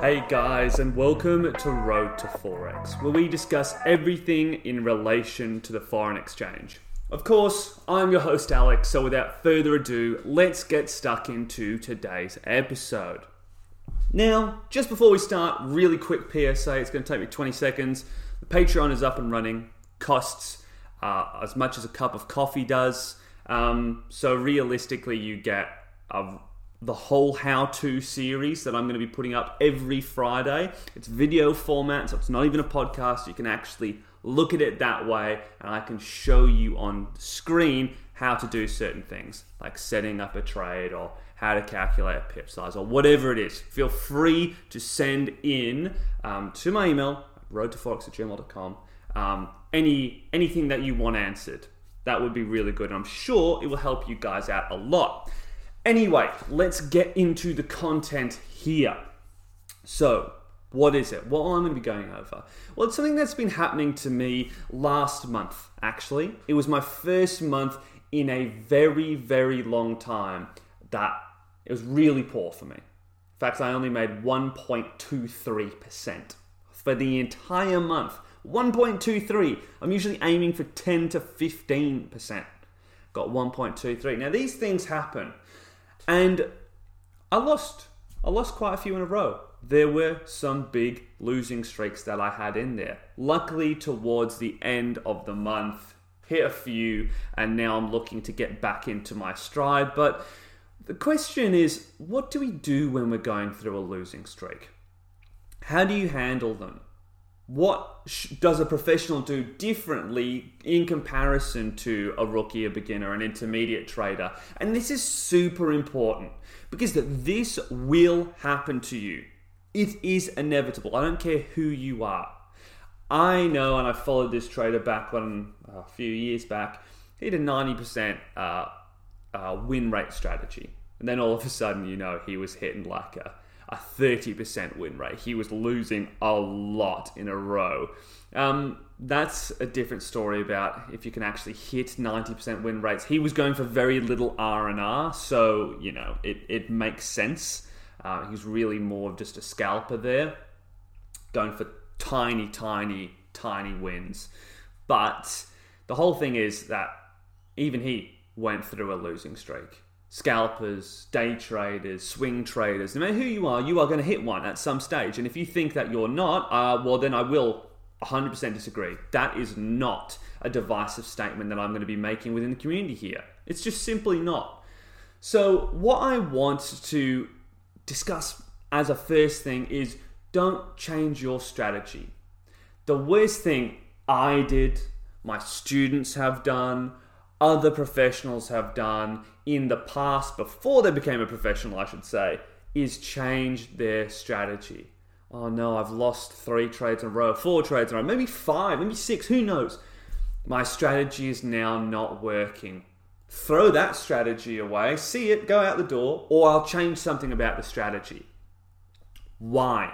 Hey guys, and welcome to Road to Forex, where we discuss everything in relation to the foreign exchange. Of course, I'm your host Alex, so without further ado, let's get stuck into today's episode. Now, just before we start, really quick PSA, it's going to take me 20 seconds. The Patreon is up and running, costs uh, as much as a cup of coffee does. Um, so, realistically, you get a the whole how to series that I'm going to be putting up every Friday. It's video format, so it's not even a podcast. You can actually look at it that way, and I can show you on screen how to do certain things, like setting up a trade or how to calculate a pip size or whatever it is. Feel free to send in um, to my email, roadtoforex at gmail.com, um, any, anything that you want answered. That would be really good. And I'm sure it will help you guys out a lot. Anyway, let's get into the content here. So, what is it? What I'm going to be going over? Well, it's something that's been happening to me last month, actually. It was my first month in a very, very long time that it was really poor for me. In fact, I only made 1.23% for the entire month. 1.23. I'm usually aiming for 10 to 15%. Got 1.23. Now, these things happen and I lost. I lost quite a few in a row. There were some big losing streaks that I had in there. Luckily, towards the end of the month, hit a few, and now I'm looking to get back into my stride. But the question is what do we do when we're going through a losing streak? How do you handle them? What does a professional do differently in comparison to a rookie, a beginner, an intermediate trader? And this is super important because this will happen to you. It is inevitable. I don't care who you are. I know, and I followed this trader back when a few years back. He had a ninety percent uh, uh, win rate strategy, and then all of a sudden, you know, he was hitting like a a 30% win rate. He was losing a lot in a row. Um, that's a different story about if you can actually hit 90% win rates. He was going for very little R&R, so, you know, it, it makes sense. Uh, he's really more of just a scalper there, going for tiny, tiny, tiny wins. But the whole thing is that even he went through a losing streak scalpers, day traders, swing traders, no matter who you are, you are going to hit one at some stage. And if you think that you're not, uh, well, then I will 100% disagree. That is not a divisive statement that I'm going to be making within the community here. It's just simply not. So, what I want to discuss as a first thing is don't change your strategy. The worst thing I did, my students have done, other professionals have done in the past, before they became a professional, I should say, is change their strategy. Oh no, I've lost three trades in a row, four trades in a row, maybe five, maybe six, who knows? My strategy is now not working. Throw that strategy away, see it, go out the door, or I'll change something about the strategy. Why?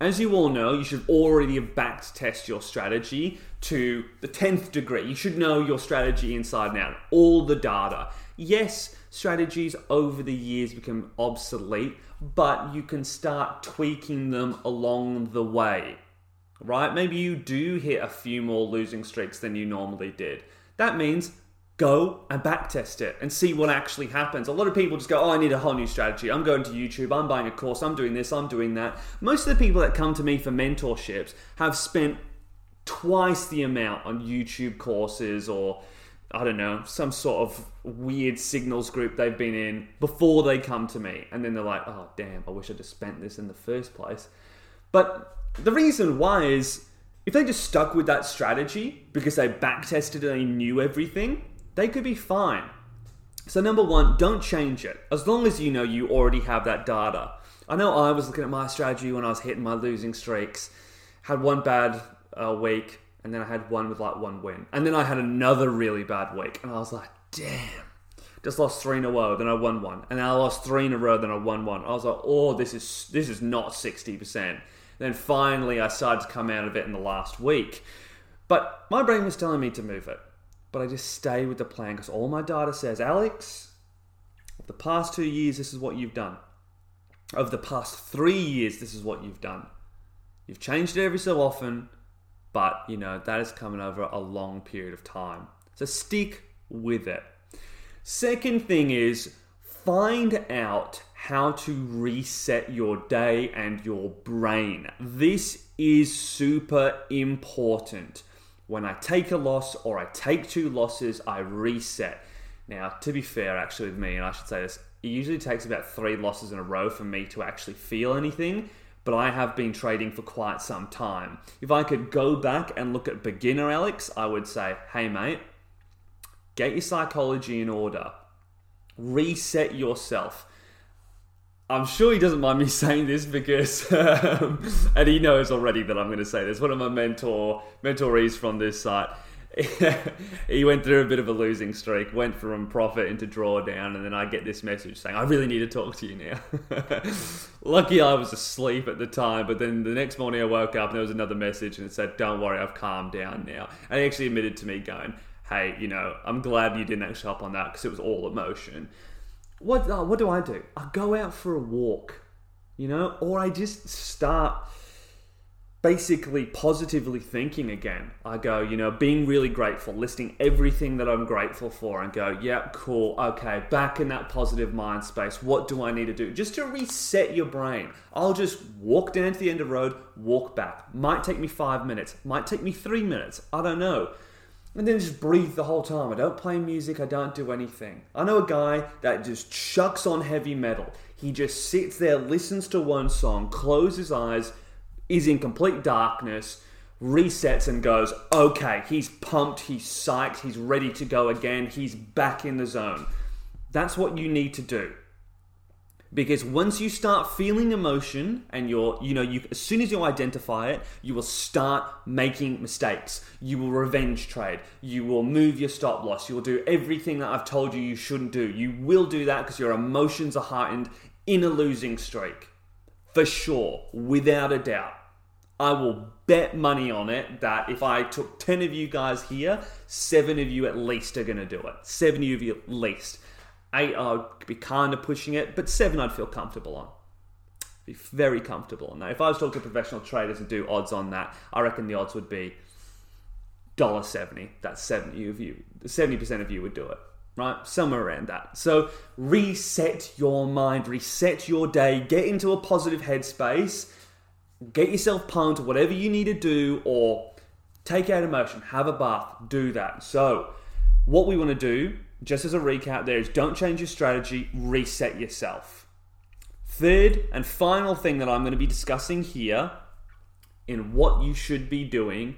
As you all know, you should already have backed test your strategy to the 10th degree. You should know your strategy inside and out, all the data. Yes, strategies over the years become obsolete, but you can start tweaking them along the way. Right? Maybe you do hit a few more losing streaks than you normally did. That means go and backtest it and see what actually happens. A lot of people just go, Oh, I need a whole new strategy. I'm going to YouTube, I'm buying a course, I'm doing this, I'm doing that. Most of the people that come to me for mentorships have spent twice the amount on YouTube courses or I don't know, some sort of weird signals group they've been in before they come to me. And then they're like, oh, damn, I wish I'd just spent this in the first place. But the reason why is if they just stuck with that strategy because they backtested and they knew everything, they could be fine. So, number one, don't change it. As long as you know you already have that data. I know I was looking at my strategy when I was hitting my losing streaks, had one bad uh, week, and then I had one with like one win. And then I had another really bad week, and I was like, damn. Just lost three in a row, then I won one, and then I lost three in a row, then I won one. I was like, "Oh, this is this is not sixty percent." Then finally, I started to come out of it in the last week, but my brain was telling me to move it but I just stay with the plan because all my data says, Alex, the past two years, this is what you've done. over the past three years, this is what you've done. You've changed it every so often, but you know that is coming over a long period of time. So stick with it. Second thing is find out how to reset your day and your brain. This is super important. When I take a loss or I take two losses, I reset. Now, to be fair, actually, with me, and I should say this, it usually takes about three losses in a row for me to actually feel anything, but I have been trading for quite some time. If I could go back and look at beginner Alex, I would say, hey, mate, get your psychology in order, reset yourself. I'm sure he doesn't mind me saying this because, um, and he knows already that I'm going to say this. One of my mentor mentorees from this site, he went through a bit of a losing streak, went from profit into drawdown, and then I get this message saying, "I really need to talk to you now." Lucky I was asleep at the time, but then the next morning I woke up and there was another message and it said, "Don't worry, I've calmed down now." And he actually admitted to me, going, "Hey, you know, I'm glad you didn't actually hop on that because it was all emotion." What uh, what do I do? I go out for a walk, you know, or I just start basically positively thinking again. I go, you know, being really grateful, listing everything that I'm grateful for, and go, yeah, cool, okay, back in that positive mind space. What do I need to do? Just to reset your brain. I'll just walk down to the end of the road, walk back. Might take me five minutes, might take me three minutes. I don't know. And then just breathe the whole time. I don't play music, I don't do anything. I know a guy that just chucks on heavy metal. He just sits there, listens to one song, closes eyes, is in complete darkness, resets and goes, okay, he's pumped, he's psyched, he's ready to go again, he's back in the zone. That's what you need to do. Because once you start feeling emotion and you're, you know, you as soon as you identify it, you will start making mistakes. You will revenge trade. You will move your stop loss. You will do everything that I've told you you shouldn't do. You will do that because your emotions are heightened in a losing streak. For sure, without a doubt. I will bet money on it that if I took 10 of you guys here, seven of you at least are going to do it. Seven of you at least. Eight, I'd be kind of pushing it, but seven I'd feel comfortable on. Be very comfortable on that. If I was talking to professional traders and do odds on that, I reckon the odds would be $1.70. That's 70 of you. 70% of you would do it right? Somewhere around that. So reset your mind, reset your day, get into a positive headspace, get yourself pumped, whatever you need to do, or take out emotion, have a bath, do that. So, what we want to do, just as a recap, there is don't change your strategy, reset yourself. Third and final thing that I'm going to be discussing here in what you should be doing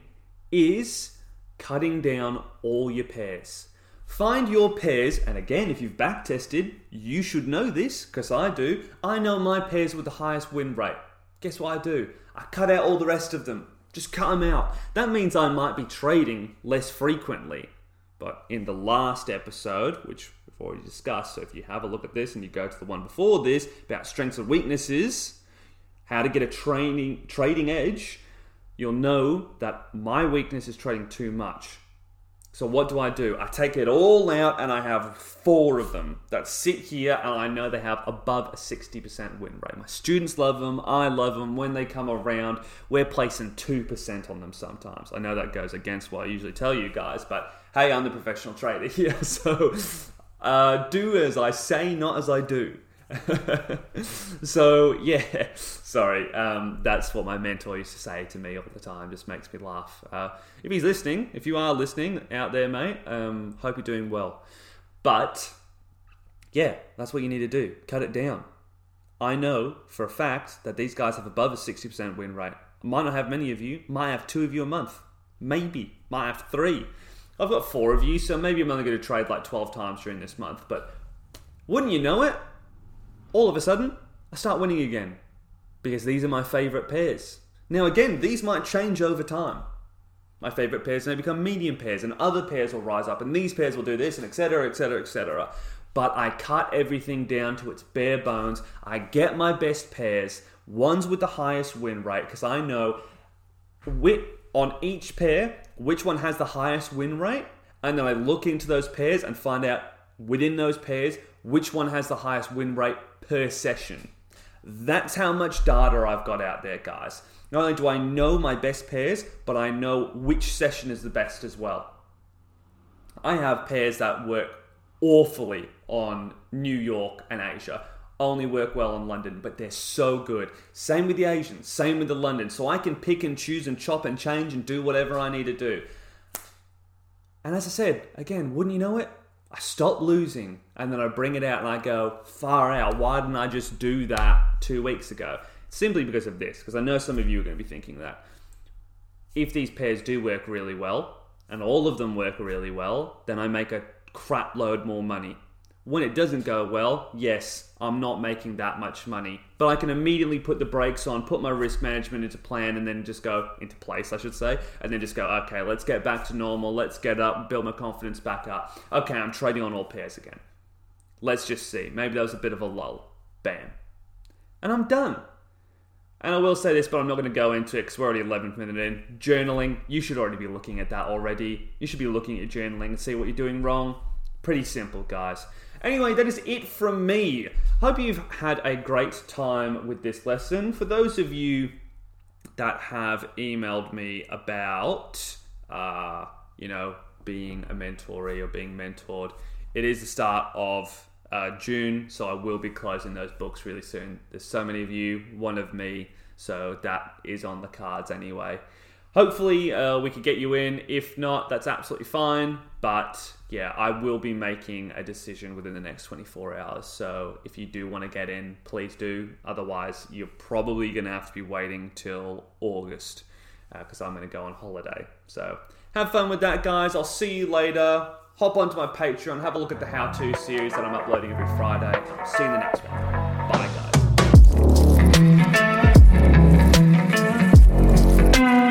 is cutting down all your pairs. Find your pairs, and again, if you've back tested, you should know this because I do. I know my pairs with the highest win rate. Guess what I do? I cut out all the rest of them. Just cut them out. That means I might be trading less frequently. But in the last episode, which we've already discussed, so if you have a look at this and you go to the one before this about strengths and weaknesses, how to get a training trading edge, you'll know that my weakness is trading too much. So what do I do? I take it all out and I have four of them that sit here and I know they have above a 60% win rate. My students love them, I love them. When they come around, we're placing 2% on them sometimes. I know that goes against what I usually tell you guys, but hey, I'm the professional trader here, so uh, do as I say, not as I do. so yeah, sorry. Um, that's what my mentor used to say to me all the time. Just makes me laugh. Uh, if he's listening, if you are listening out there, mate, um, hope you're doing well. But yeah, that's what you need to do. Cut it down. I know for a fact that these guys have above a 60% win rate. Might not have many of you. Might have two of you a month. Maybe. Might have three. I've got four of you, so maybe I'm only going to trade like 12 times during this month. But wouldn't you know it? all of a sudden, I start winning again because these are my favorite pairs. Now, again, these might change over time. My favorite pairs may become medium pairs, and other pairs will rise up, and these pairs will do this, and etc., etc., etc. But I cut everything down to its bare bones. I get my best pairs, ones with the highest win rate, because I know on each pair which one has the highest win rate, and then I look into those pairs and find out within those pairs which one has the highest win rate per session. That's how much data I've got out there, guys. Not only do I know my best pairs, but I know which session is the best as well. I have pairs that work awfully on New York and Asia only work well in London, but they're so good. Same with the Asians, same with the London. So I can pick and choose and chop and change and do whatever I need to do. And as I said, again, wouldn't you know it? I stop losing and then I bring it out and I go, far out. Why didn't I just do that two weeks ago? Simply because of this, because I know some of you are going to be thinking that. If these pairs do work really well, and all of them work really well, then I make a crap load more money. When it doesn't go well, yes, I'm not making that much money, but I can immediately put the brakes on, put my risk management into plan, and then just go into place, I should say, and then just go, okay, let's get back to normal, let's get up, build my confidence back up. Okay, I'm trading on all pairs again. Let's just see. Maybe that was a bit of a lull. Bam. And I'm done. And I will say this, but I'm not going to go into it because we're already 11 minutes in. Journaling, you should already be looking at that already. You should be looking at your journaling and see what you're doing wrong. Pretty simple, guys. Anyway, that is it from me. Hope you've had a great time with this lesson. For those of you that have emailed me about, uh, you know, being a mentoree or being mentored, it is the start of uh, June, so I will be closing those books really soon. There's so many of you, one of me, so that is on the cards anyway. Hopefully, uh, we could get you in. If not, that's absolutely fine. But yeah, I will be making a decision within the next 24 hours. So if you do want to get in, please do. Otherwise, you're probably going to have to be waiting till August because uh, I'm going to go on holiday. So have fun with that, guys. I'll see you later. Hop onto my Patreon, have a look at the how to series that I'm uploading every Friday. See you in the next one.